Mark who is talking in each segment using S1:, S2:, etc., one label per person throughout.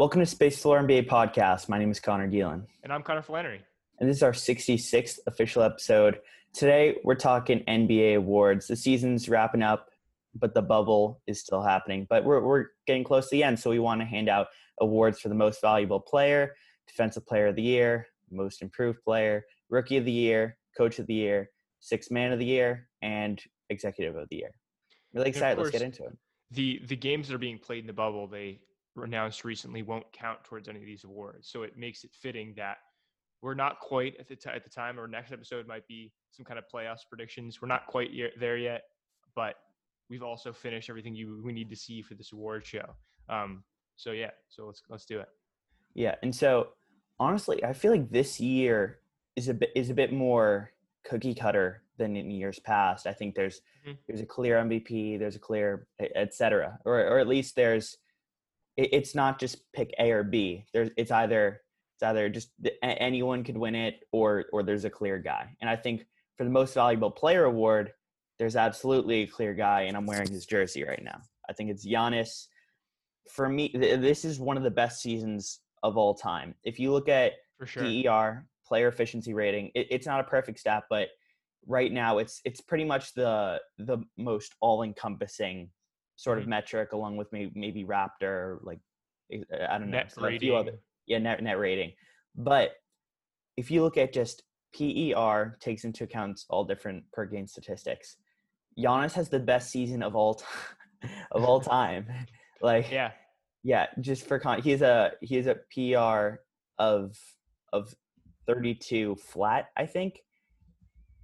S1: Welcome to Space Floor NBA podcast. My name is Connor Geelan.
S2: And I'm Connor Flannery.
S1: and this is our 66th official episode. Today, we're talking NBA awards. The season's wrapping up, but the bubble is still happening. But we're, we're getting close to the end, so we want to hand out awards for the most valuable player, defensive player of the year, most improved player, rookie of the year, coach of the year, sixth man of the year, and executive of the year. Really excited. Let's get into it.
S2: The the games that are being played in the bubble, they announced recently won't count towards any of these awards. So it makes it fitting that we're not quite at the, t- at the time. Our next episode might be some kind of playoffs predictions. We're not quite ye- there yet, but we've also finished everything you we need to see for this award show. Um, so yeah, so let's let's do it.
S1: Yeah, and so honestly, I feel like this year is a bit is a bit more cookie cutter than in years past. I think there's
S2: Mhm.
S1: there's a clear MVP, there's a clear et cetera, or or at least there's it, it's not just pick A or B. There's it's either it's either just the- a- anyone could win it or or there's a clear guy. And I think for the most valuable player award, there's absolutely a clear guy, and I'm wearing his jersey right now. I think it's Giannis. For me, th- this is one of the best seasons of all time. If you look at
S2: For sure.
S1: PER, player efficiency rating, it, it's not a perfect stat, but right now it's it's pretty much the the most all encompassing sort of
S2: Mhm.
S1: metric, along with maybe maybe Raptor, like eh, I don't know,
S2: Net
S1: so a few other yeah net net rating. But if you look at just PER, takes into account all different per game statistics. Giannis has the best season of all time of all time. like
S2: Yeah.
S1: yeah, just for con, he's a he's a PR of of 32 flat, I think,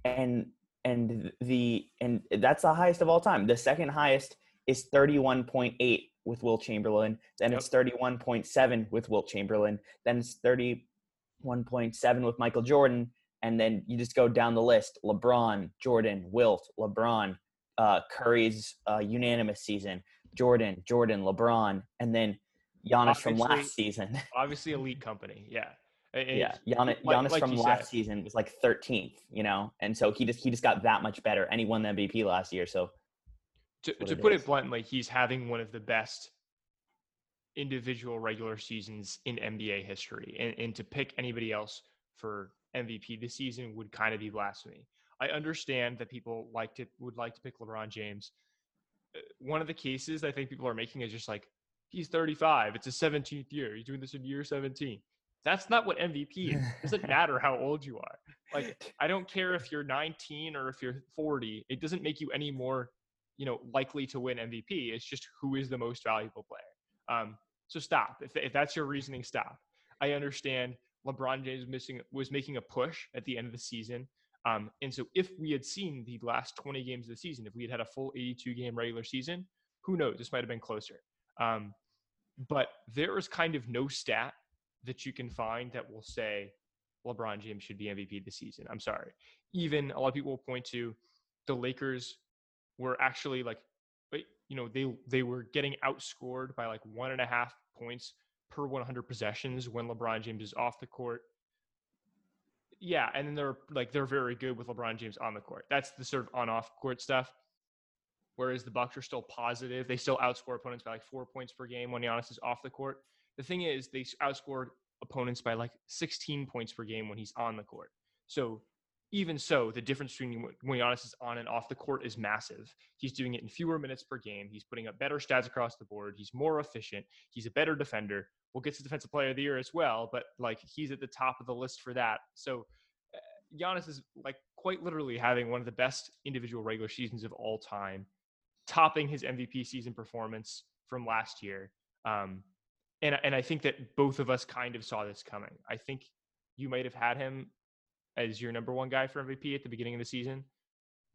S1: and and the and that's the highest of all time. The second highest is 31.8 with Wilt Chamberlain. Then
S2: Yep.
S1: it's 31.7 with Wilt Chamberlain. Then it's 31.7 with Michael Jordan, and then you just go down the list: LeBron, Jordan, Wilt, LeBron, uh, Curry's uh, unanimous season. Jordan, Jordan, LeBron, and then Giannis from last season.
S2: Obviously, elite company. Yeah.
S1: Yeah, Giannis,
S2: like-
S1: Giannis
S2: like
S1: from last
S2: said.
S1: season was like 13th, you know, and so he just he just got that much better, and he won the MVP last year. So
S2: to, to
S1: it
S2: put
S1: is.
S2: it bluntly, he's having one of the best individual regular seasons in NBA history. And, and to pick anybody else for MVP this season would kind of be blasphemy. I understand that people like to would like to pick LeBron James. Uh, One of the cases I think people are making is just like he's 35. It's his 17th year. He's doing this in year 17. That's not what MVP is. It doesn't matter how old you are. Like I don't care if you're 19 or if you're 40. It doesn't make you any more you know likely to win MVP. It's just who is the most valuable player. Um, so stop. If if that's your reasoning, stop. I understand LeBron James missing was making a push at the end of the season. Um, and so if we had seen the last 20 games of the season, if we had had a full 82 game regular season, who knows? This might have been closer. Um, but there is kind of no stat that you can find that will say LeBron James should be MVP this season. I'm sorry. Even a lot of people will point to the Lakers were actually like, you know, they they were getting outscored by like one and a half points per 100 possessions when LeBron James is off the court. Yeah, and then they're like they're very good with LeBron James on the court. That's the sort of on-off court stuff. Whereas the Bucks are still positive, they still outscore opponents by like four points per game when Giannis is off the court. The thing is, they outscored opponents by like 16 points per game when he's on the court. So even so, the difference between when- Giannis is on and off the court is massive. He's doing it in fewer minutes per game. He's putting up better stats across the board. He's more efficient. He's a better defender. We'll get to defensive player of the year as well, but like he's at the top of the list for that. So uh, Giannis is like quite literally having one of the best individual regular seasons of all time, topping his MVP season performance from last year. Um, and and I think that both of us kind of saw this coming. I think you might have had him as your number one guy for MVP at the beginning of the season.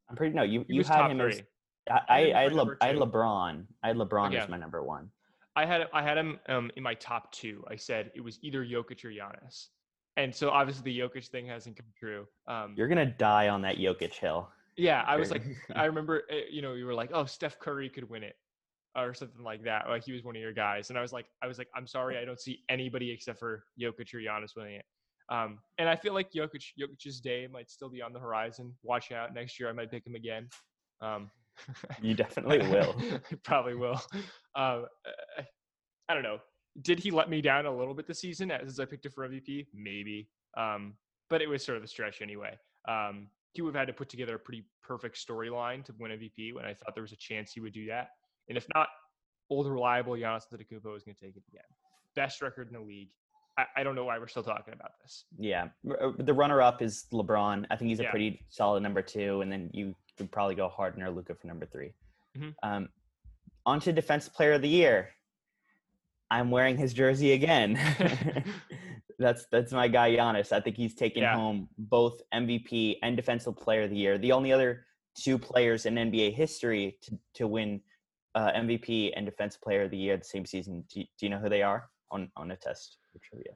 S1: I'm pretty no. You
S2: He
S1: you had him as
S2: three.
S1: I
S2: I
S1: I,
S2: had
S1: I, had Le, I had. LeBron. I had LeBron
S2: Okay.
S1: as my number one.
S2: I had I had him um, in my top two. I said it was either Jokic or Giannis, and so obviously the Jokic thing hasn't come true. Um,
S1: You're gonna die on that Jokic hill.
S2: yeah, I was like, I remember, uh, you know, you were like, oh, Steph Curry could win it, or something like that. Like he was one of your guys, and I was like, I was like, I'm sorry, I don't see anybody except for Jokic or Giannis winning it. Um, and I feel like Jokic, Jokic's day might still be on the horizon. Watch out, next year I might pick him again. Um,
S1: You definitely will.
S2: Probably will. Um, I don't know. Did he let me down a little bit this season as I picked him for MVP? Maybe. Um, but it was sort of a stretch anyway. Um, he would have had to put together a pretty perfect storyline to win MVP when I thought there was a chance he would do that. And if not, old reliable Giannis Antetokounmpo is going to take it again. Best record in the league. I, I don't know why we're still talking about this.
S1: Yeah, uh, the runner-up is LeBron. I think he's a
S2: Yeah.
S1: pretty solid number two, and then you could probably go Harden or Luka for number 3
S2: Mhm.
S1: Um, on to Defensive Player of the Year. I'm wearing his jersey again. that's that's my guy Giannis. I think he's taken
S2: Yeah.
S1: home both MVP and Defensive Player of the Year. The only other two players in NBA history to to win uh, MVP and Defensive Player of the Year the same season. Do do you know who they are? On on a test for trivia.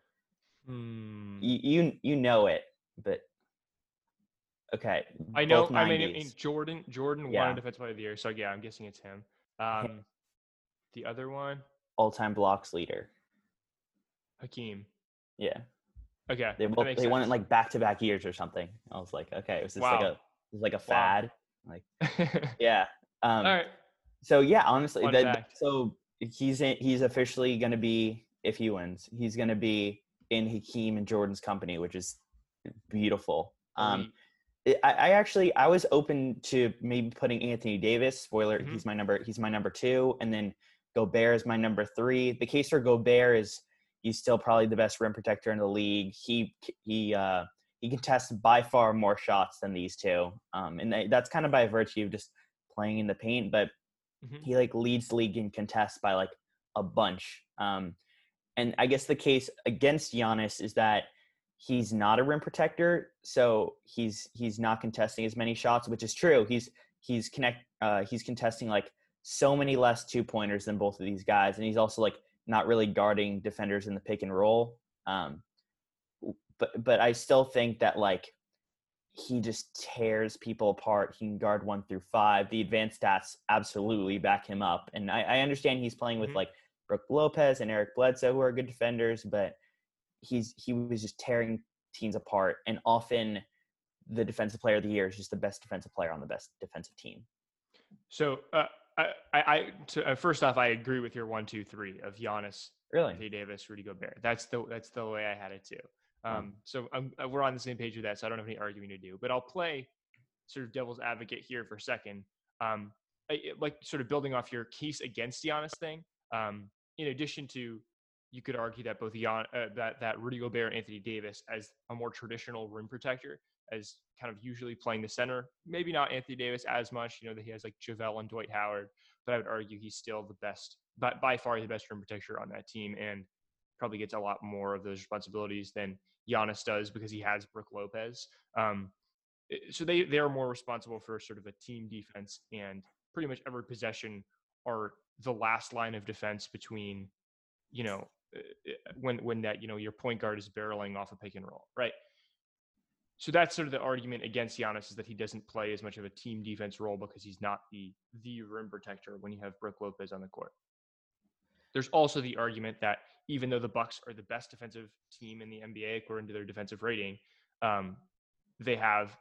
S2: Hmm.
S1: You you, you know it, but okay.
S2: I know. I mean, in
S1: 90s.
S2: Jordan, Jordan won
S1: Yeah.
S2: a Defensive Player of the Year, so yeah, I'm guessing it's him. Um, the other one,
S1: all-time blocks leader.
S2: Hakeem.
S1: Yeah,
S2: Okay,
S1: they both they won it like back-to-back years or something. I was like, okay, it was just like a it was like a
S2: Wow.
S1: Like, Yeah. Um,
S2: All right.
S1: So yeah, honestly, that, so he's in, he's officially going to be if he wins, he's going to be in Hakeem and Jordan's company, which is beautiful. Um. I, I actually I was open to maybe putting Anthony Davis. Spoiler,
S2: Mhm.
S1: he's my number. He's my number two, and then Gobert is my number three. The case for Gobert is he's still probably the best rim protector in the league. He he uh, he contests by far more shots than these two, um, and that- that's kind of by virtue of just playing in the paint. But
S2: Mhm.
S1: he like leads the league in contests by like a bunch. Um, and I guess the case against Giannis is that he's not a rim protector, so he's he's not contesting as many shots, which is true. He's he's connect uh, he's contesting like so many less two pointers than both of these guys, and he's also like not really guarding defenders in the pick and roll. Um, but but I still think that like he just tears people apart. He can guard one through five. The advanced stats absolutely back him up. And I, I understand he's playing with
S2: Mhm.
S1: like Brook Lopez and Eric Bledsoe, who are good defenders, but he's he was just tearing teams apart. And often the defensive player of the year is just the best defensive player on the best defensive team.
S2: So, uh, I, I, I to, uh, first off, I agree with your one, two, three of Giannis,
S1: Really?
S2: Anthony Davis, Rudy Gobert. That's the that's the way I had it too.
S1: Mm.
S2: Um, so I'm, uh, we're on the same page with that. So I don't have any arguing to do. But I'll play sort of devil's advocate here for a second. Um, I, like sort of building off your case against Giannis thing. Um, in addition to, you could argue that both Gian, uh, that that Rudy Gobert and Anthony Davis as a more traditional rim protector, as kind of usually playing the center. Maybe not Anthony Davis as much. You know that he has like JaVale and Dwight Howard, but I would argue he's still the best, by, by far the best rim protector on that team, and probably gets a lot more of those responsibilities than Giannis does because he has Brook Lopez. Um, so they they are more responsible for sort of a team defense, and pretty much every possession are the last line of defense between, you know, uh, uh, when when that you know your point guard is barreling off a pick and roll, right? So that's sort of the argument against Giannis is that he doesn't play as much of a team defense role because he's not the the rim protector when you have Brook Lopez on the court. There's also the argument that even though the Bucks are the best defensive team in the NBA according to their defensive rating, um, they have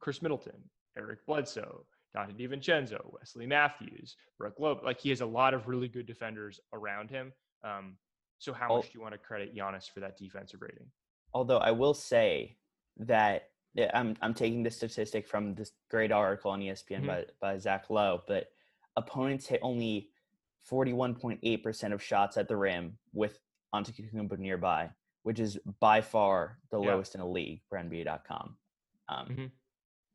S2: Khris Middleton, Eric Bledsoe, Donte DiVincenzo, Wesley Matthews, Brook Lopez. Like he has a lot of really good defenders around him. Um, so how much do you want to credit Giannis for that defensive rating?
S1: Although I will say that I'm I'm taking this statistic from this great article on ESPN
S2: Mhm.
S1: by by Zach Lowe, but opponents hit only 41.8% of shots at the rim with Antetokounmpo nearby, which is by far the
S2: Yeah.
S1: lowest in the league for NBA.com. Um,
S2: Mhm.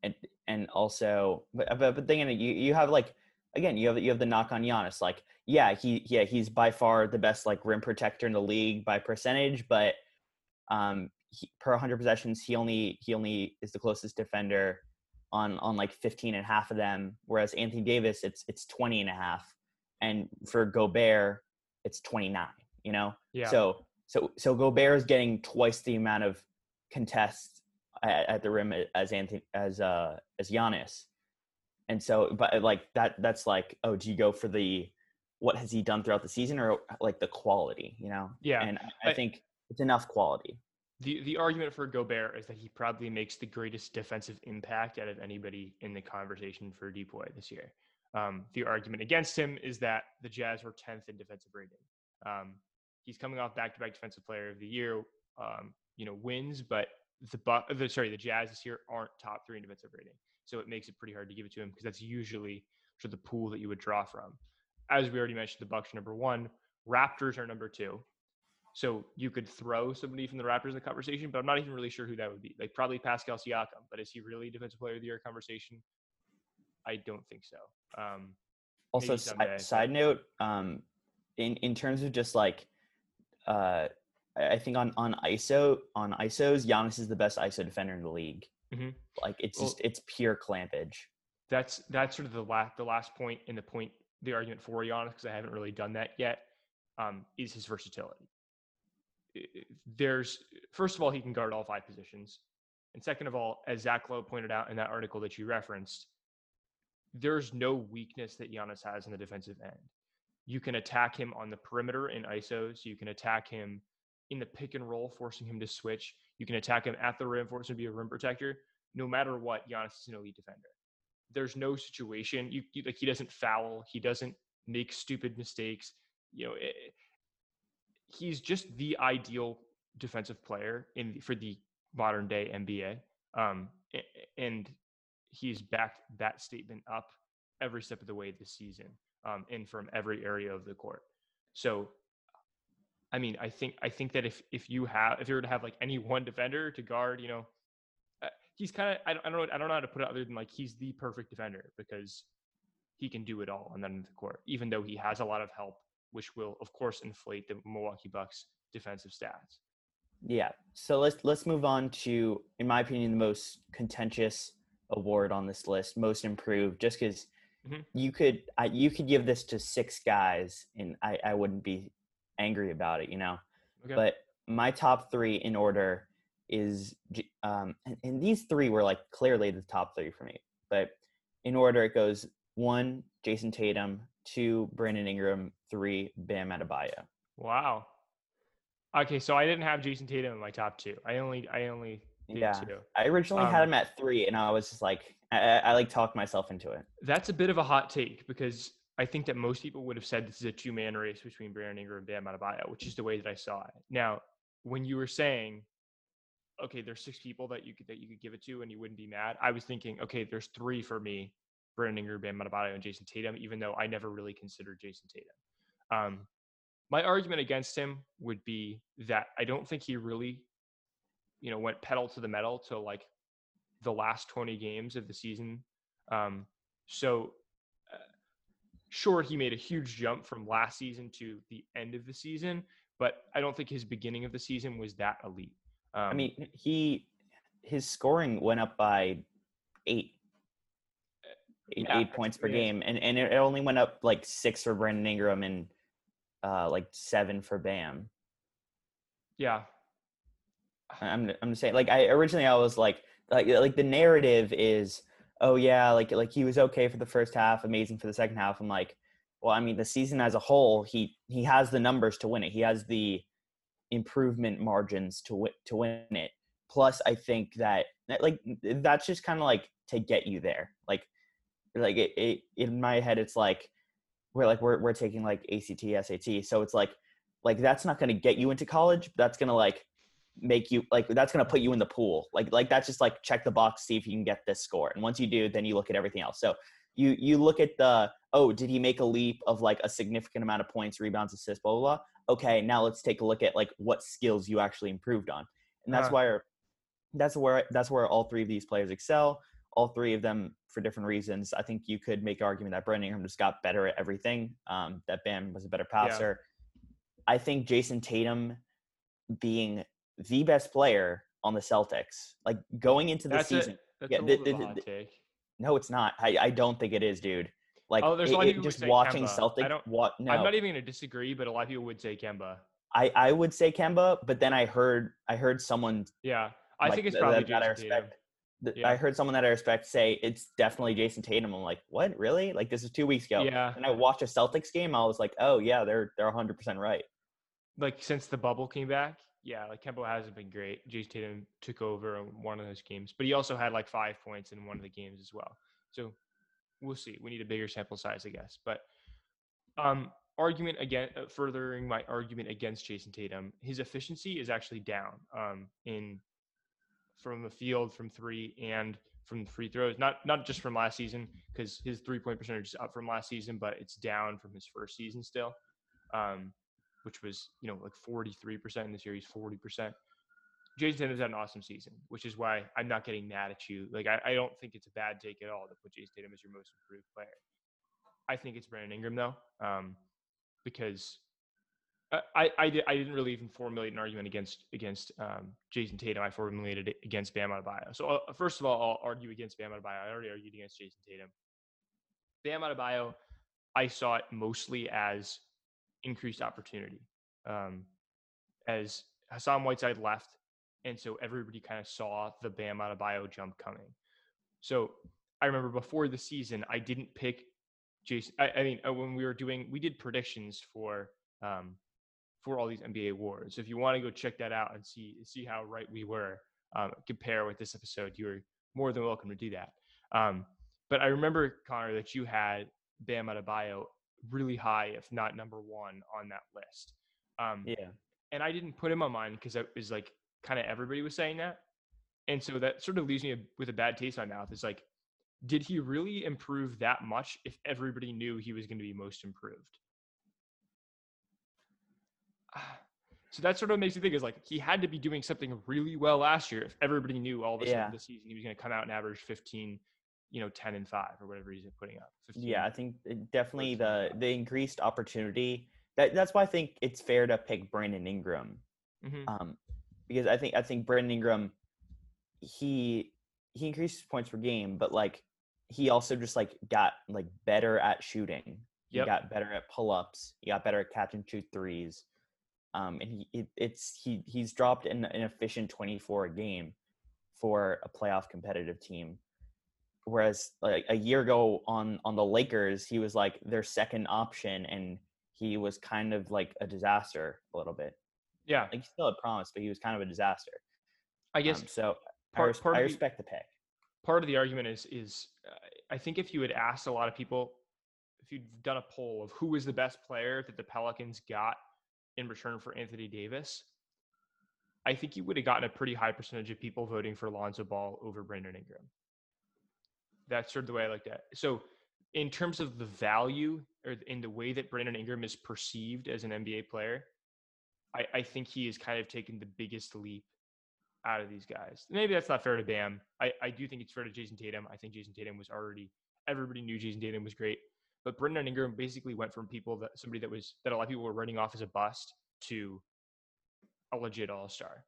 S1: And and also, but but, but then you you have like again you have you have the knock on Giannis. Like yeah he yeah he's by far the best like rim protector in the league by percentage, but um he, per 100 possessions he only he only is the closest defender on on like 15 and a half of them whereas anthony davis it's it's 20 and a half and for Gobert, it's 29. You know,
S2: Yeah.
S1: so so so Gobert is getting twice the amount of contests at, at the rim as Anthony as uh as Giannis, and so but like that that's like oh do you go for the what has he done throughout the season or like the quality you know
S2: Yeah,
S1: and I, I
S2: I-
S1: think it's enough quality
S2: the the argument for Gobert is that he probably makes the greatest defensive impact out of anybody in the conversation for DPOY this year. Um, the argument against him is that the Jazz were 10th in defensive rating. Um, he's coming off back-to-back Defensive Player of the Year, um, you know, wins, but the, Bu- the sorry the Jazz this year aren't top three in defensive rating, so it makes it pretty hard to give it to him because that's usually sort of the pool that you would draw from. As we already mentioned, the Bucks are number one, Raptors are number two. So you could throw somebody from the Raptors in the conversation, but I'm not even really sure who that would be. Like probably Pascal Siakam, but is he really defensive player of the year conversation? I don't think so. Um,
S1: also
S2: someday, but-
S1: side note um in in terms of just like uh I think on on ISO on ISOs Giannis is the best ISO defender in the league
S2: Mhm.
S1: like it's
S2: Well-
S1: just it's pure clampage
S2: that's that's sort of the last the last point in the point the argument for Giannis because I haven't really done that yet um, is his versatility. There's first of all he can guard all five positions, and second of all, as Zach Lowe pointed out in that article that you referenced, there's no weakness that Giannis has in the defensive end. You can attack him on the perimeter in ISOs. You can attack him in the pick and roll, forcing him to switch. You can attack him at the rim, forcing him to be a rim protector. No matter what, Giannis is an elite defender there's no situation you, you like he doesn't foul he doesn't make stupid mistakes you know it, he's just the ideal defensive player in for the modern day NBA um and he's backed that statement up every step of the way this season um and from every area of the court so I mean, I think I think that if if you have if you were to have like any one defender to guard, you know, uh, he's kind of I don't, I don't know I don't know how to put it other than like he's the perfect defender because he can do it all on that end of the court, even though he has a lot of help, which will of course inflate the Milwaukee Bucks defensive stats.
S1: Yeah. So let's let's move on to, in my opinion, the most contentious award on this list, most improved. Just because
S2: Mhm.
S1: you could I, you could give this to six guys, and I I wouldn't be angry about it, you know.
S2: Okay.
S1: But my top three in order is, um, and, and these three were like clearly the top three for me. But in order, it goes one, Jayson Tatum, two, Brandon Ingram, three, Bam Adebayo.
S2: wow. Okay, so I didn't have Jayson Tatum in my top two. I only I only did
S1: Yeah.
S2: two.
S1: I originally had
S2: Um,
S1: him at three, and I was just like, I, I, I like talked myself into it.
S2: That's a bit of a hot take because I think that most people would have said this is a two man race between Brandon Ingram and Bam Adebayo, which is the way that I saw it. Now, when you were saying, okay, there's six people that you could that you could give it to and you wouldn't be mad, I was thinking, okay, there's three for me: Brandon Ingram, Bam Adebayo, and Jayson Tatum. Even though I never really considered Jayson Tatum. Um, my argument against him would be that I don't think he really, you know, went pedal to the metal to like the last 20 games of the season. Um, so, sure, he made a huge jump from last season to the end of the season, but I don't think his beginning of the season was that elite. Um,
S1: I mean, he his scoring went up by eight, eight,
S2: Yeah,
S1: eight points per game, and and it only went up like six for Brandon Ingram and uh, like seven for Bam.
S2: yeah,
S1: I'm I'm saying, like I originally I was like like like the narrative is, oh yeah, like like he was okay for the first half, amazing for the second half. I'm like, well, I mean, the season as a whole, he he has the numbers to win it. He has the improvement margins to win to win it. Plus, I think that like that's just kind of like to get you there. Like like it, it in my head, it's like we're like we're we're taking like ACT SAT, so it's like like that's not going to get you into college. That's going to like make you like that's going to put you in the pool. Like like that's just like check the box see if you can get this score. And once you do then you look at everything else. So you you look at the oh did he make a leap of like a significant amount of points rebounds assists blah blah blah? Okay now let's take a look at like what skills you actually improved on. And that's
S2: Huh.
S1: where that's where that's where all three of these players excel. All three of them for different reasons i think you could make an argument that Brandon Ingram just got better at everything um that bam was a better passer. I think jayson tatum being the best player on the Celtics. Like going into the
S2: that's
S1: season.
S2: That's
S1: Yeah,
S2: a
S1: the-
S2: little bit of
S1: the-
S2: a hot
S1: the-
S2: take.
S1: No, it's not. I, I don't think it is, dude. Like
S2: Oh, there's a
S1: it-
S2: lot of people
S1: just watching
S2: Kemba. I don't-
S1: What? No,
S2: I'm not even going to disagree, but a lot of people would say Kemba.
S1: I I would say Kemba, but then I heard I heard someone
S2: Yeah, I
S1: like,
S2: think it's probably
S1: that, that I respect.
S2: Yeah.
S1: I heard someone that I respect say it's definitely Jayson Tatum. I'm like, what? Really? Like this is two weeks ago.
S2: Yeah,
S1: And I watched a Celtics game. I was like, oh yeah, they're they're 100 percent right.
S2: like since the bubble came back, yeah, like Kemba hasn't been great. Jayson Tatum took over one of those games, but he also had like five points in one of the games as well. So we'll see. We need a bigger sample size, I guess. But um, argument again, uh, furthering my argument against Jayson Tatum, his efficiency is actually down um, in from the field, from three, and from free throws. Not not just from last season because his three point percentage is up from last season, but it's down from his first season still. Um, which was you know like 43% in the series 40% jayson tatum's had an awesome season which is why i'm not getting mad at you like I, I don't think it's a bad take at all to put jayson tatum as your most improved player i think it's brandon ingram though um, because I, I, did, I didn't really even formulate an argument against against um, Jayson Tatum. I formulated it against Bam Adebayo. So uh, first of all, I'll argue against Bam Adebayo. I already argued against Jayson Tatum. Bam Adebayo, I saw it mostly as increased opportunity. Um, as Hassan Whiteside left, and so everybody kind of saw the Bam Adebayo jump coming. So I remember before the season, I didn't pick Jayson. I, I mean, uh, when we were doing, we did predictions for um, for all these NBA awards. So if you want to go check that out and see see how right we were, um, compare with this episode, you're more than welcome to do that. Um, but I remember Connor that you had Bam Adebayo really high, if not number one, on that list. Um,
S1: Yeah.
S2: and I didn't put him on mine because it was like kind of everybody was saying that, and so that sort of leaves me with a bad taste in my mouth. It's like, did he really improve that much if everybody knew he was going to be most improved? So that sort of makes me think is like he had to be doing something really well last year if everybody knew all this
S1: Yeah.
S2: the season he was going to come out and average 15, you know, 10 and 5 or whatever he's putting up. 15.
S1: Yeah, I think definitely the the increased opportunity. That that's why I think it's fair to pick Brandon Ingram.
S2: Mhm.
S1: Um, because I think I think Brandon Ingram, he he increased his points per game, but like he also just like got like better at shooting. He
S2: Yep.
S1: got better at pull ups. He got better at catch and shoot threes. Um, and he it, it's he he's dropped an, an efficient twenty four a game for a playoff competitive team. Whereas like a year ago on on the Lakers, he was like their second option, and he was kind of like a disaster a little bit.
S2: Yeah,
S1: Like he still had promise, but he was kind of a disaster.
S2: I guess
S1: Um, so I,
S2: part,
S1: res-
S2: part,
S1: I
S2: of the,
S1: respect the pick.
S2: part of the argument is is uh, I think if you had asked a lot of people, if you'd done a poll of who was the best player that the Pelicans got in return for Anthony Davis, I think you would have gotten a pretty high percentage of people voting for Lonzo Ball over Brandon Ingram. That's sort of the way I looked at it. So, in terms of the value or in the way that Brandon Ingram is perceived as an NBA player, I, I think he has kind of taken the biggest leap out of these guys. Maybe that's not fair to Bam. I, I do think it's fair to Jayson Tatum. I think Jayson Tatum was already everybody knew Jayson Tatum was great. But Brandon Ingram basically went from people that somebody that was that a lot of people were writing off as a bust to a legit all star.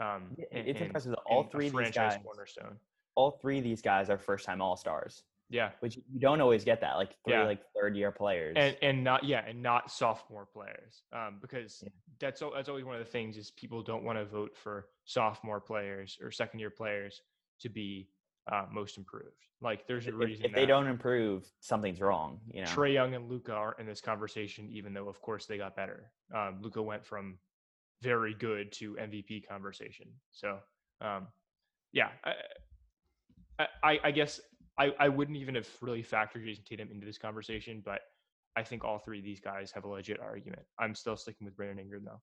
S2: Um,
S1: it's
S2: and-
S1: impressive all three of these
S2: franchise
S1: guys,
S2: cornerstone.
S1: All three of these guys are first time All Stars,
S2: Yeah,
S1: which you don't always get that. Like three
S2: Yeah.
S1: like third year players.
S2: and and not yeah, and not sophomore players. Um, because
S1: Yeah.
S2: that's that's always one of the things is people don't want to vote for sophomore players or second year players to be uh, most improved. Like there's a reason
S1: if they
S2: that
S1: don't improve, something's wrong. You know.
S2: Trae Young and Luka aren't in this conversation, even though of course they got better. Um, Luka went from very good to MVP conversation. So um, yeah, I, I, I guess I, I wouldn't even have really factored Jayson Tatum into this conversation, but I think all three of these guys have a legit argument. I'm still sticking with Brandon Ingram though.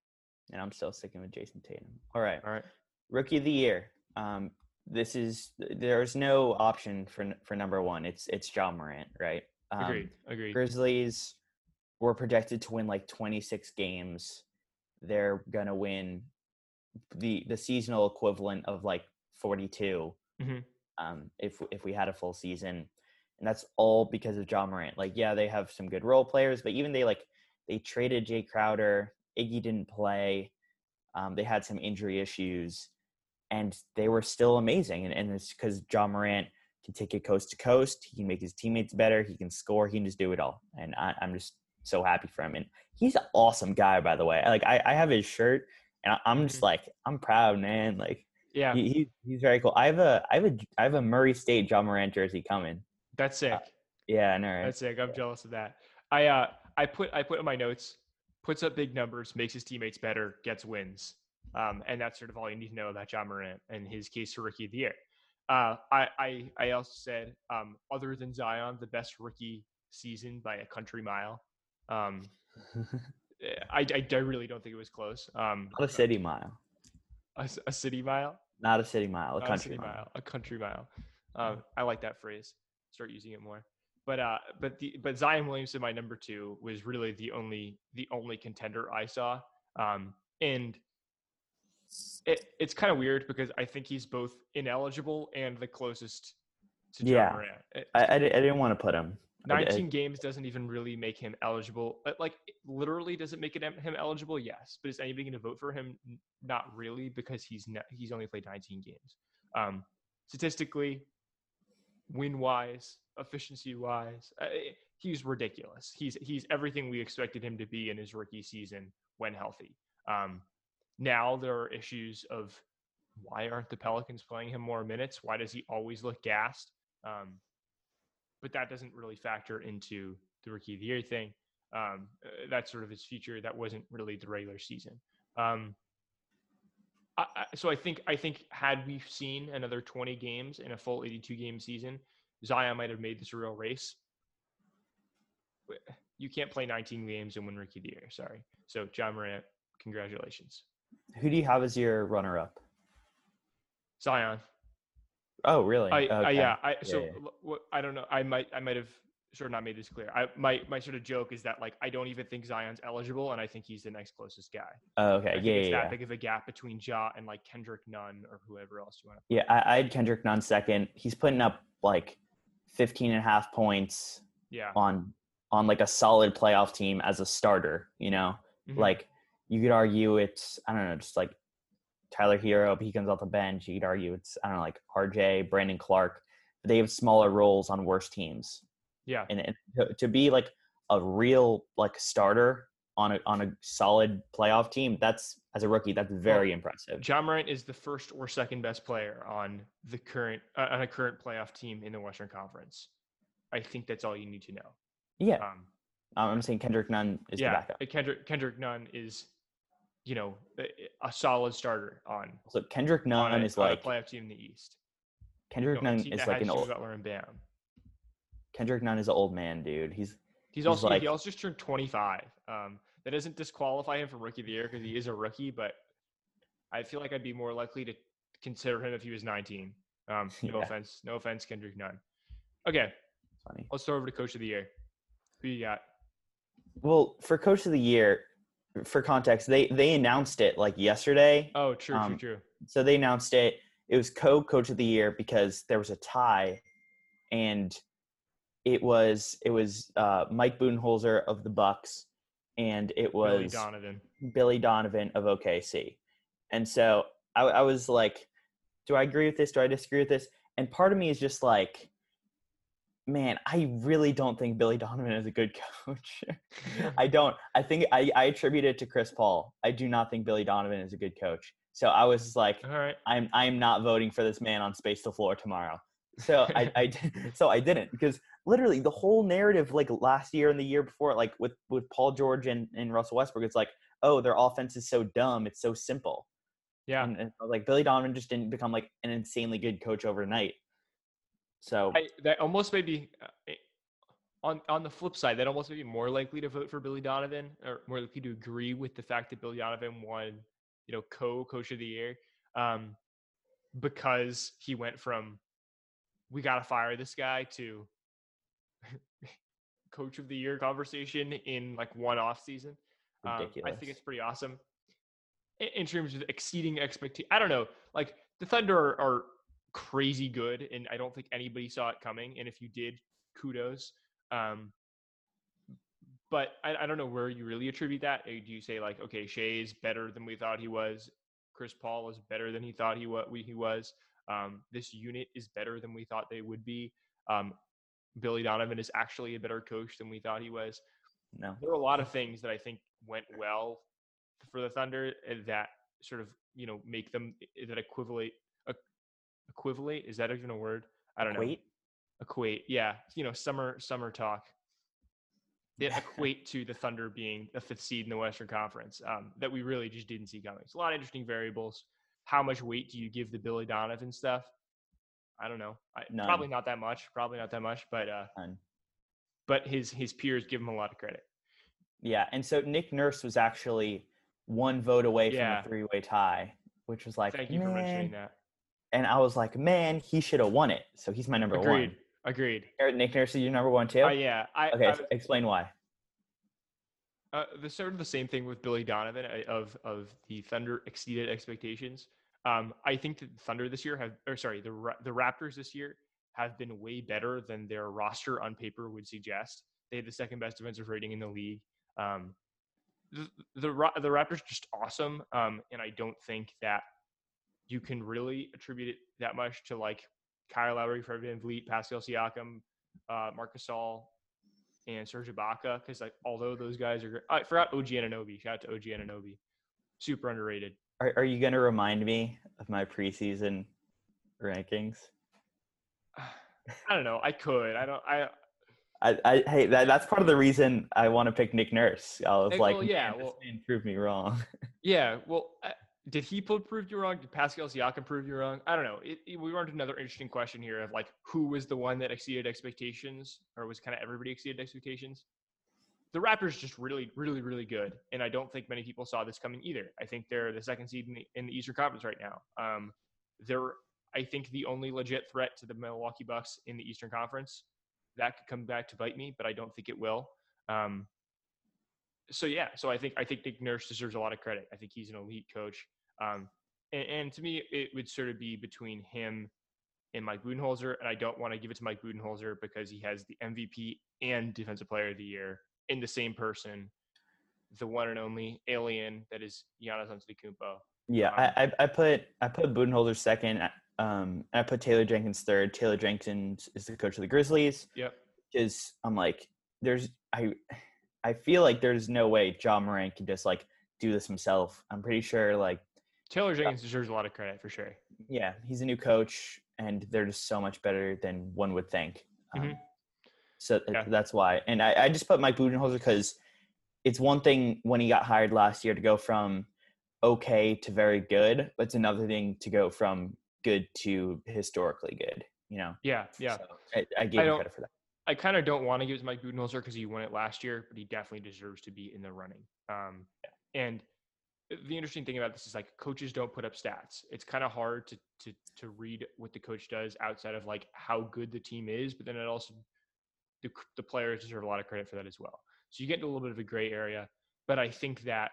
S1: and I'm still sticking with Jayson Tatum. All right,
S2: All right.
S1: rookie of the year. Um, this is there's no option for for number one. It's it's Ja Morant, right? Um,
S2: Agreed. Agreed.
S1: Grizzlies were projected to win like 26 games. They're gonna win the the seasonal equivalent of like 42
S2: Mhm.
S1: Um, if if we had a full season, and that's all because of Ja Morant. Like, yeah, they have some good role players, but even they like they traded Jae Crowder. Iggy didn't play. Um, they had some injury issues, and they were still amazing. And, and it's because Ja Morant can take it coast to coast. He can make his teammates better. He can score. He can just do it all. And I, I'm just so happy for him. And he's an awesome guy, by the way. Like I, I have his shirt, and I- I'm just
S2: Mhm.
S1: like I'm proud, man. Like
S2: Yeah,
S1: he, he he's very cool. I have a I have a I have a Murray State Ja Morant jersey coming.
S2: that's sick.
S1: Yeah, I know. Right?
S2: That's sick. I'm jealous of that. I uh I put I put in my notes, puts up big numbers, makes his teammates better, gets wins. Um, and that's sort of all you need to know about Ja Morant and his case for rookie of the year. Uh, I, I I also said um, other than Zion, the best rookie season by a country mile. Um, eh, I, I, I really don't think it was close. Um,
S1: Not a city mile.
S2: A, a city mile,
S1: Not a city mile. A
S2: Not
S1: country
S2: city
S1: mile.
S2: a country mile. Um, I like that phrase. Start using it more. But uh, but the but Zion Williamson, my number two, was really the only the only contender I saw. Um, and it, it's kind of weird because I think he's both ineligible and the closest to Ja
S1: Yeah.
S2: Morant. It-
S1: I, I, I didn't want to put him. I di-
S2: 19 games doesn't even really make him eligible. Like, literally, does it make it him eligible? Yes. But is anybody going to vote for him? Not really, because he's he's only played 19 games. Um, statistically, win wise, efficiency wise, uh, he's ridiculous. He's he's everything we expected him to be in his rookie season when healthy. Um, now there are issues of why aren't the Pelicans playing him more minutes? Why does he always look gassed? Um, but that doesn't really factor into the rookie of the year thing. Um, uh, that's sort of his future. That wasn't really the regular season. Um, I, so I think I think had we seen another 20 games in a full 82 game season, Zion might have made this a real race. You can't play 19 games and win rookie of the year. Sorry. So Ja Morant, congratulations.
S1: Who do you have as your runner up?
S2: Zion.
S1: Oh, really?
S2: I, I yeah. I so
S1: yeah.
S2: what I don't know. I might I might have sort of not made this clear. I my my sort of joke is that like I don't even think Zion's eligible, and I think he's the next closest guy.
S1: Oh,
S2: I
S1: okay.
S2: think
S1: Yeah,
S2: it's
S1: yeah,
S2: that
S1: yeah.
S2: big of a gap between Ja and like Kendrick Nunn or whoever else you want to.
S1: Yeah, I, I had Kendrick Nunn second. He's putting up like 15 and a half points
S2: Yeah.
S1: on on like a solid playoff team as a starter, you know?
S2: Mhm.
S1: Like you could argue it's I don't know, just like Tyler Herro, but he comes off the bench. You could argue it's I don't know, like RJ, Brandon Clarke. But they have smaller roles on worse teams.
S2: Yeah.
S1: And, and to, to be like a real like starter on a on a solid playoff team, that's as a rookie, that's very impressive.
S2: Ja Morant is the first or second best player on the current uh, on a current playoff team in the Western Conference. I think that's all you need to know.
S1: Yeah.
S2: Um,
S1: I'm saying Kendrick Nunn is the backup.
S2: Kendrick Kendrick Nunn is, you know, a, a solid starter on
S1: So Kendrick
S2: on,
S1: Nunn
S2: a,
S1: is like
S2: a playoff team in the East.
S1: Kendrick Nunn is like an old
S2: Butler and Bam.
S1: Kendrick Nunn is an old man, dude. He's
S2: He's
S1: He's
S2: also
S1: like-
S2: he also just turned 25. Um, that doesn't disqualify him from rookie of the year because he is a rookie, but I feel like I'd be more likely to consider him if he was 19. Um, no
S1: Yeah.
S2: offense, no offense, Kendrick Nunn. Okay,
S1: funny.
S2: let's throw over to coach of the year. Who you got?
S1: Well, for coach of the year, for context, they they announced it like yesterday.
S2: Oh, true,
S1: Um,
S2: true, true.
S1: So they announced it. It was co coach of the year because there was a tie, and it was it was uh, Mike Budenholzer of the Bucks, and it
S2: Billy
S1: was
S2: Donovan.
S1: Billy Donovan of OKC. And so I, I was like, do I agree with this? Do I disagree with this? And part of me is just like, man, I really don't think Billy Donovan is a good coach. I don't. I think I, I attribute it to Chris Paul. I do not think Billy Donovan is a good coach. So I was like,
S2: All right.
S1: I'm I'm not voting for this man on Space the Floor tomorrow. So I, I so I didn't because literally the whole narrative like last year and the year before like with with Paul George and, and Russell Westbrook it's like oh their offense is so dumb it's so simple
S2: Yeah.
S1: and, and like Billy Donovan just didn't become like an insanely good coach overnight. So
S2: I, that almost made me uh, eh, on on the flip side. That almost made me more likely to vote for Billy Donovan, or more likely to agree with the fact that Billy Donovan won, you know, co-coach of the year, um, because he went from we got to fire this guy to coach of the year conversation in like one off season. Um, I think it's pretty awesome in, in terms of exceeding expectation. I don't know, like the Thunder are, are crazy good, and I don't think anybody saw it coming. And if you did, kudos. Um, but I, I don't know where you really attribute that. Uh, Do you say like, okay, Shai is better than we thought he was? Chris Paul is better than he thought he was. He was. Um, this unit is better than we thought they would be. Um, Billy Donovan is actually a better coach than we thought he was.
S1: No.
S2: There are a lot of things that I think went well for the Thunder uh, that sort of you know make them uh, that equivalent equivalent is that even a word? I don't know. Equate, yeah. You know, summer summer talk. That equate to the Thunder being a fifth seed in the Western Conference um, that we really just didn't see coming. It's a lot of interesting variables. How much weight do you give the Billy Donovan stuff? I don't know. I, probably not that much. Probably not that much. But uh,
S1: None.
S2: but his his peers give him a lot of credit.
S1: Yeah, and so Nick Nurse was actually one vote away from a three-way tie, which was like,
S2: Thank you for mentioning that.
S1: And I was like, man, he should have won it. So he's my number
S2: Agreed.
S1: one.
S2: Agreed.
S1: Eric- Nick Nurse is your number one too.
S2: Uh, yeah. I,
S1: okay,
S2: I
S1: s- explain why.
S2: Uh, the sort of the same thing with Billy Donovan uh, of of the Thunder exceeded expectations. Um, I think that the Thunder this year have, or sorry, the the Raptors this year have been way better than their roster on paper would suggest. They had the second best defensive rating in the league. Um, the the, the Raptors just awesome, um, and I don't think that you can really attribute it that much to like Kyle Lowry, Fred VanVleet, Pascal Siakam, uh, Marcus and Serge Ibaka because like although those guys are, I forgot OG Anunoby. Shout out to OG Anunoby, super underrated.
S1: Are, are you going to remind me of my preseason rankings?
S2: I don't know. I could. I don't. I
S1: I, I hey, that, that's part of the reason I want to pick Nick Nurse. I was
S2: Hey,
S1: like,
S2: well, yeah, well-
S1: this man proved me wrong.
S2: yeah. Well, uh, did he prove you wrong? Did Pascal Siakam prove you wrong? I don't know. It, it- we run into another interesting question here of like who was the one that exceeded expectations, or was kind of everybody exceeded expectations? The Raptors just really, really, really good, and I don't think many people saw this coming either. I think they're the second seed in the, in the Eastern Conference right now. Um, they're, I think, the only legit threat to the Milwaukee Bucks in the Eastern Conference. That could come back to bite me, but I don't think it will. Um, so yeah, so I think I think Nick Nurse deserves a lot of credit. I think he's an elite coach. Um, and, and to me, it would sort of be between him and Mike Budenholzer. And I don't want to give it to Mike Budenholzer because he has the MVP and Defensive Player of the Year in the same person, the one and only alien that is Giannis Antetokounmpo.
S1: Yeah,
S2: Um,
S1: I, I put I put Budenholzer second. Um, and I put Taylor Jenkins third. Taylor Jenkins is the coach of the Grizzlies.
S2: Yep.
S1: Because I'm like, there's I I feel like there's no way Ja Moran can just like do this himself. I'm pretty sure like
S2: Taylor Jenkins deserves a lot of credit for sure.
S1: yeah, he's a new coach, and they're just so much better than one would think. Um,
S2: Mhm.
S1: So
S2: Yeah.
S1: that's why. And I, I just put Mike Budenholzer because it's one thing when he got hired last year to go from okay to very good, but it's another thing to go from good to historically good. You know.
S2: Yeah, yeah.
S1: So I, I gave
S2: I
S1: him credit for that.
S2: I kind of don't want to give it to Mike Budenholzer because he won it last year, but he definitely deserves to be in the running. Um, And the interesting thing about this is like coaches don't put up stats. It's kind of hard to to to read what the coach does outside of like how good the team is, but then it also the the players deserve a lot of credit for that as well. So you get into a little bit of a gray area, but I think that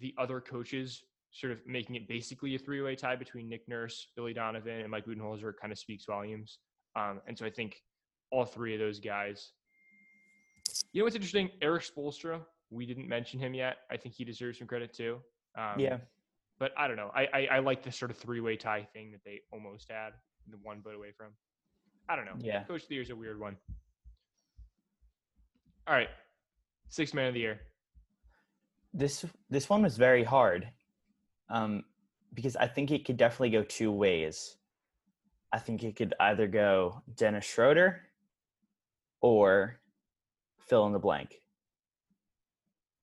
S2: the other coaches sort of making it basically a three-way tie between Nick Nurse, Billy Donovan, and Mike Budenholzer kind of speaks volumes. Um, and so I think all three of those guys. You know what's interesting? Erik Spoelstra. We didn't mention him yet. I think he deserves some credit too. Um,
S1: yeah.
S2: But I don't know. I, I I like this sort of three-way tie thing that they almost had the one vote away from. I don't know.
S1: Yeah.
S2: Coach of the year is a weird one. All right, six man of the year.
S1: This this one was very hard, um, because I think it could definitely go two ways. I think it could either go Dennis Schroeder or fill in the blank.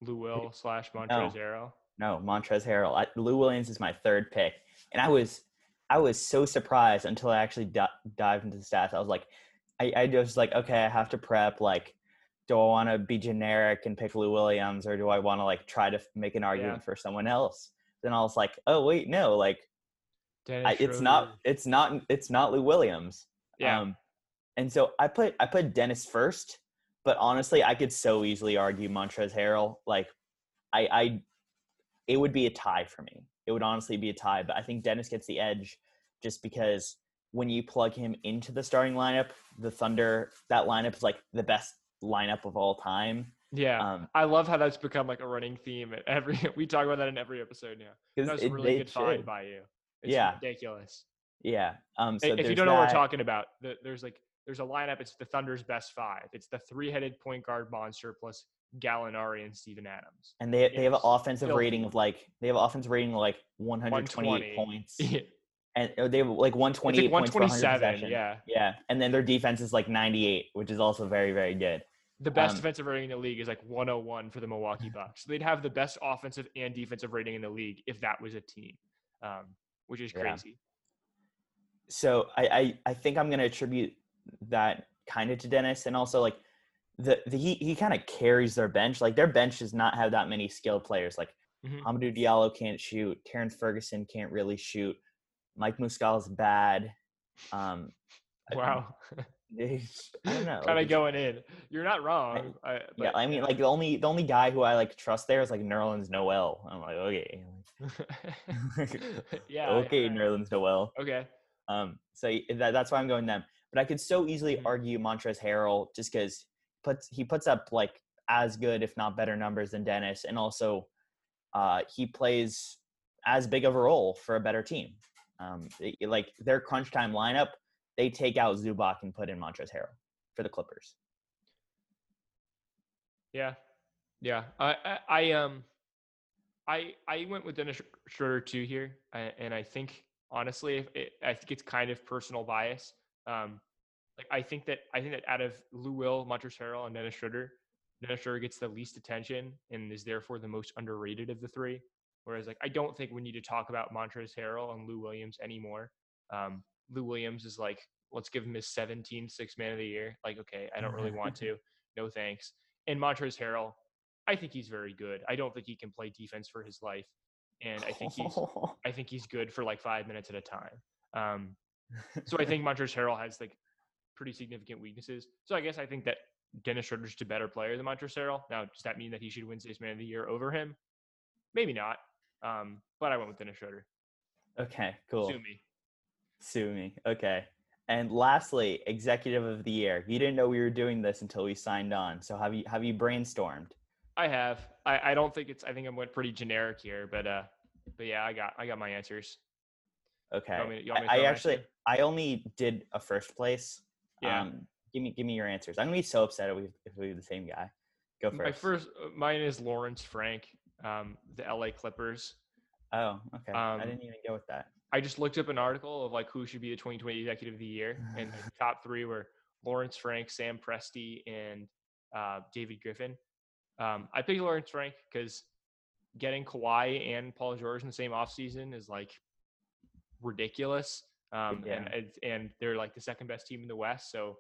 S2: Lou Will slash Montrezl Harrell.
S1: No, Montrez Harrell. I, Lou Williams is my third pick, and I was I was so surprised until I actually di- dived into the stats. I was like, I, I was like, okay, I have to prep. Like, do I want to be generic and pick Lou Williams, or do I want to like try to make an argument for someone else? Then I was like, oh wait, no, like I, it's not it's not it's not Lou Williams.
S2: Yeah.
S1: Um, and so I put I put Dennis first, but honestly, I could so easily argue Montrez Harrell. Like, I I it would be a tie for me. It would honestly be a tie, but I think Dennis gets the edge just because when you plug him into the starting lineup, the Thunder that lineup is like the best lineup of all time.
S2: yeah.
S1: Um,
S2: I love how that's become like a running theme at every. We talk about that in every episode now. That's
S1: it-
S2: really good find by you. It's
S1: Yeah.
S2: ridiculous.
S1: Yeah. Um. So
S2: if you don't know what we're talking about, the, there's like there's a lineup. It's the Thunder's best five. It's the three-headed point guard monster plus Gallinari and Steven Adams.
S1: and they they have an offensive
S2: filthy.
S1: rating of like they have an offensive rating of like 128
S2: 120.
S1: points, and uh, they have like 128
S2: like
S1: points per 100
S2: 127. Yeah,
S1: Yeah, and then their defense is like 98, which is also very very good.
S2: The best
S1: Um,
S2: defensive rating in the league is like 101 for the Milwaukee Bucks. So they'd have the best offensive and defensive rating in the league if that was a team, um, which is
S1: Yeah.
S2: crazy.
S1: So I I, I think I'm gonna attribute that kind of to Dennis, and also like the, the he he kind of carries their bench. Like their bench does not have that many skilled players. Like
S2: Mhm.
S1: Hamidou Diallo can't shoot. Terrence Ferguson can't really shoot. Mike Muscala's bad. Um,
S2: Wow,
S1: I don't know.
S2: kind of going in. You're not wrong. I,
S1: yeah,
S2: but,
S1: I mean, like the only the only guy who I like trust there is like Nerlens Noel. I'm like, okay,
S2: yeah.
S1: okay,
S2: yeah.
S1: Nerlens Noel.
S2: Okay.
S1: Um, so that, that's why I'm going them. But I could so easily
S2: Mhm.
S1: argue Montrezl Harrell just because puts he puts up like as good, if not better, numbers than Dennis, and also uh, he plays as big of a role for a better team. Um, like their crunch time lineup, they take out Zubac and put in Montrezl Harrell for the Clippers.
S2: Yeah, yeah. I, I, I um, I, I went with Dennis Schroeder too here, and I think honestly, it, I think it's kind of personal bias. Um, like I think that I think that out of Lou Will, Montrezl Harrell, and Dennis Schroeder, Dennis Schroeder gets the least attention and is therefore the most underrated of the three. Whereas, like, I don't think we need to talk about Montrezl Harrell and Lou Williams anymore. Um, Lou Williams is like, let's give him his 17th six man of the year. Like, okay, I don't really want to. No thanks. And Montrezl Harrell, I think he's very good. I don't think he can play defense for his life, and I think he's I think he's good for like five minutes at a time. Um, so I think Montrezl Harrell has like pretty significant weaknesses. So I guess I think that Dennis Schroeder's a better player than Montrezl Harrell. Now, does that mean that he should win Six Man of the Year over him? Maybe not. Um, but I went with Dennis Schroeder.
S1: okay, cool.
S2: Sue me.
S1: Sue me. Okay. And lastly, executive of the year. You didn't know we were doing this until we signed on. So have you have you brainstormed?
S2: I have. I, I don't think it's. I think I went pretty generic here, but uh, but yeah, I got I got my answers.
S1: Okay.
S2: me you me to
S1: I, I actually
S2: answer?
S1: I only did a first place.
S2: Yeah.
S1: Um, give me give me your answers. I'm gonna be so upset if we if we the same guy. Go first.
S2: My first, uh, mine is Lawrence Frank, um, the LA Clippers.
S1: Oh, okay. I
S2: um,
S1: didn't even go with that.
S2: I just looked up an article of like who should be the 2020 Executive of the Year, and the top three were Lawrence Frank, Sam Presti, and uh, David Griffin. Um, I picked Lawrence Frank because getting Kawhi and Paul George in the same offseason is like ridiculous. Um, and, and and they're like the second best team in the West. So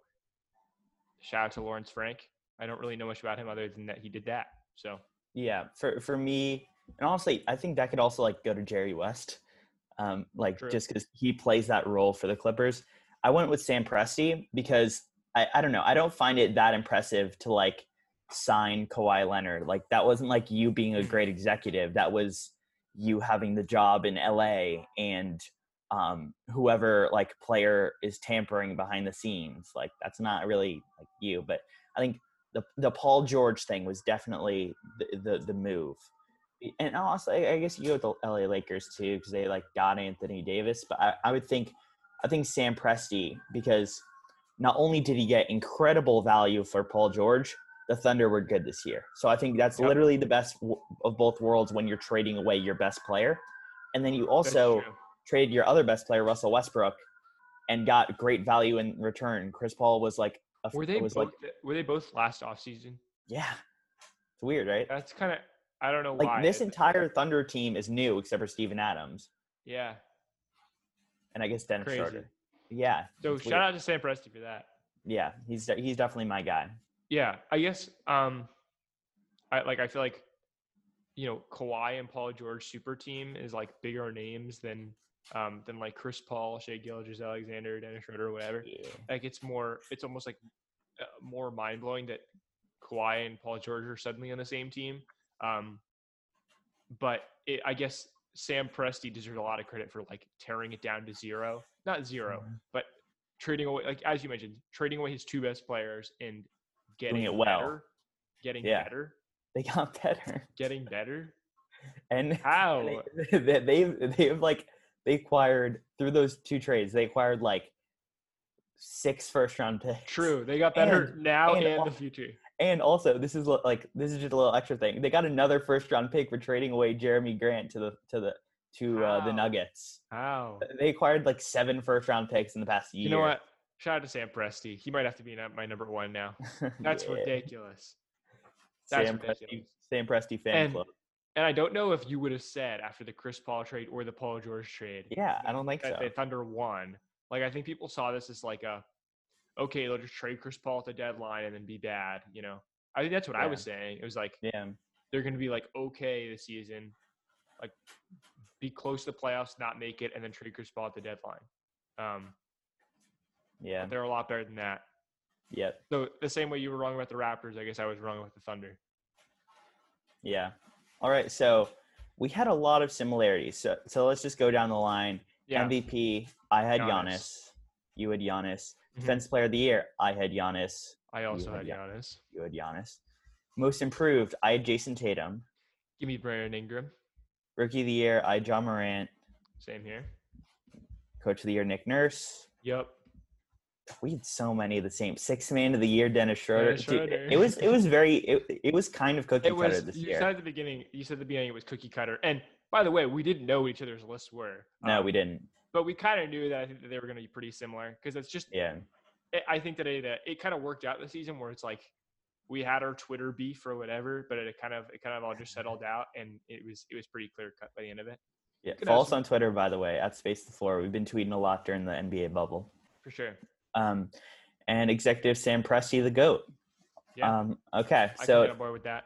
S2: shout out to Lawrence Frank. I don't really know much about him other than that he did that. So
S1: Yeah, for for me, and honestly, I think that could also like go to Jerry West, um, like
S2: True.
S1: just because he plays that role for the Clippers. I went with Sam Presti because I I don't know, I don't find it that impressive to like sign Kawhi Leonard. Like that wasn't like you being a great executive. That was you having the job in LA and um, whoever like player is tampering behind the scenes. Like that's not really like you. But I think the the Paul George thing was definitely the the, the move. And also, I guess you go with the LA Lakers too because they like got Anthony Davis. But I, I would think, I think Sam Presti because not only did he get incredible value for Paul George, the Thunder were good this year. So I think that's
S2: Yep.
S1: literally the best w- of both worlds when you're trading away your best player, and then you also traded your other best player, Russell Westbrook, and got great value in return. Chris Paul was like, a,
S2: were they
S1: was
S2: both
S1: like,
S2: were they both last offseason?
S1: yeah, it's weird, right?
S2: That's kind of I don't know
S1: Like
S2: why.
S1: this entire Thunder team is new except for Steven Adams
S2: yeah.
S1: and I guess Dennis
S2: Crazy.
S1: Schroeder. Yeah,
S2: So shout
S1: weird.
S2: out to Sam Presti for that.
S1: yeah, he's he's definitely my guy.
S2: Yeah, I guess um I like I feel like you know, Kawhi and Paul George super team is like bigger names than um than like Chris Paul, Shai Gilgeous Alexander, Dennis Schroeder, whatever.
S1: Yeah.
S2: Like it's more it's almost like uh, more mind blowing that Kawhi and Paul George are suddenly on the same team. Um but it, I guess Sam Presti deserves a lot of credit for like tearing it down to zero. Not 0
S1: Mhm.
S2: but trading away like as you mentioned, trading away his two best players and getting
S1: it well.
S2: better, getting
S1: Yeah.
S2: better,
S1: They got better,
S2: getting better.
S1: and
S2: How?
S1: they, they they they have like they acquired through those two trades. They acquired like six first round picks.
S2: True, they got better
S1: And-
S2: now
S1: and
S2: and, the future.
S1: And also, this is like this is just a little extra thing. They got another first round pick for trading away Jerami Grant to the to the to uh, the Nuggets.
S2: Wow.
S1: They acquired like seven first round picks in the past year.
S2: You know what? Shout out to Sam Presti. He might have to be my number one now. That's
S1: Yeah.
S2: ridiculous. That's
S1: Sam Presti. Sam Presti fan
S2: And-
S1: club.
S2: And I don't know if you would have said after the Chris Paul trade or the Paul George trade
S1: Yeah, I don't think
S2: that
S1: so.
S2: the Thunder won. Like I think people saw this as like a okay, they'll just trade Chris Paul at the deadline and then be bad. You know, I think that's what I was saying. It was like
S1: Yeah,
S2: they're going to be like okay this season, like be close to the playoffs, not make it, and then trade Chris Paul at the deadline. Um,
S1: yeah,
S2: they're a lot better than that.
S1: yep,
S2: So the same way you were wrong about the Raptors, I guess I was wrong with the Thunder.
S1: yeah. All right, so we had a lot of similarities. So so let's just go down the line.
S2: Yeah,
S1: MVP, I had
S2: Giannis.
S1: Giannis. You had Giannis.
S2: Mhm.
S1: Defense Player of the Year, I had Giannis.
S2: I also
S1: had
S2: had
S1: Gian-
S2: Giannis.
S1: You had Giannis. Most Improved, I had Jayson Tatum.
S2: Give me Brandon Ingram.
S1: Rookie of the Year, I had Ja Morant.
S2: Same here.
S1: Coach of the Year, Nick Nurse.
S2: Yep.
S1: We had so many of the same. Six Man of the Year, Dennis Schroeder.
S2: Dennis
S1: Dude, it was it was very it, it was kind of cookie
S2: It
S1: cutter
S2: was.
S1: this
S2: You
S1: year.
S2: said at the beginning. You said at the beginning it was cookie cutter. And by the way, we didn't know what each other's lists were.
S1: no,
S2: um,
S1: we didn't.
S2: But we kind of knew that I think that they were going to be pretty similar because it's just.
S1: Yeah.
S2: it- I think that it uh, it kind of worked out this season where it's like we had our Twitter beef or whatever, but it kind of it kind of all just settled out and it was it was pretty clear cut by the end of it
S1: Yeah. Follow us on Twitter, by the way, at Space the Floor. We've been tweeting a lot during the NBA bubble.
S2: for sure.
S1: Um, and executive Sam Presti, the GOAT.
S2: Yeah,
S1: Um, okay.
S2: I
S1: So
S2: can get on board with that.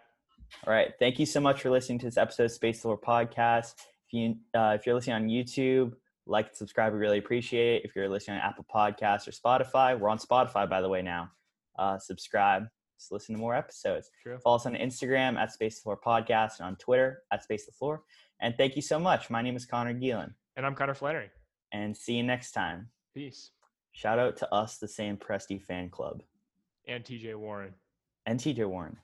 S1: All right. Thank you so much for listening to this episode of Space Lore Podcast. If you uh, if you're listening on YouTube, like and subscribe. We really appreciate it. If you're listening on Apple Podcasts or Spotify, we're on Spotify by the way now. Uh, subscribe. Just listen to more episodes.
S2: True.
S1: Follow us on Instagram at Space the Floor Podcast and on Twitter at Space the Floor. And thank you so much. My name is Connor Geelan.
S2: And I'm Connor Flannery.
S1: And see you next time.
S2: Peace.
S1: Shout out to us, the Sam Presti fan club,
S2: And TJ Warren.
S1: and TJ Warren.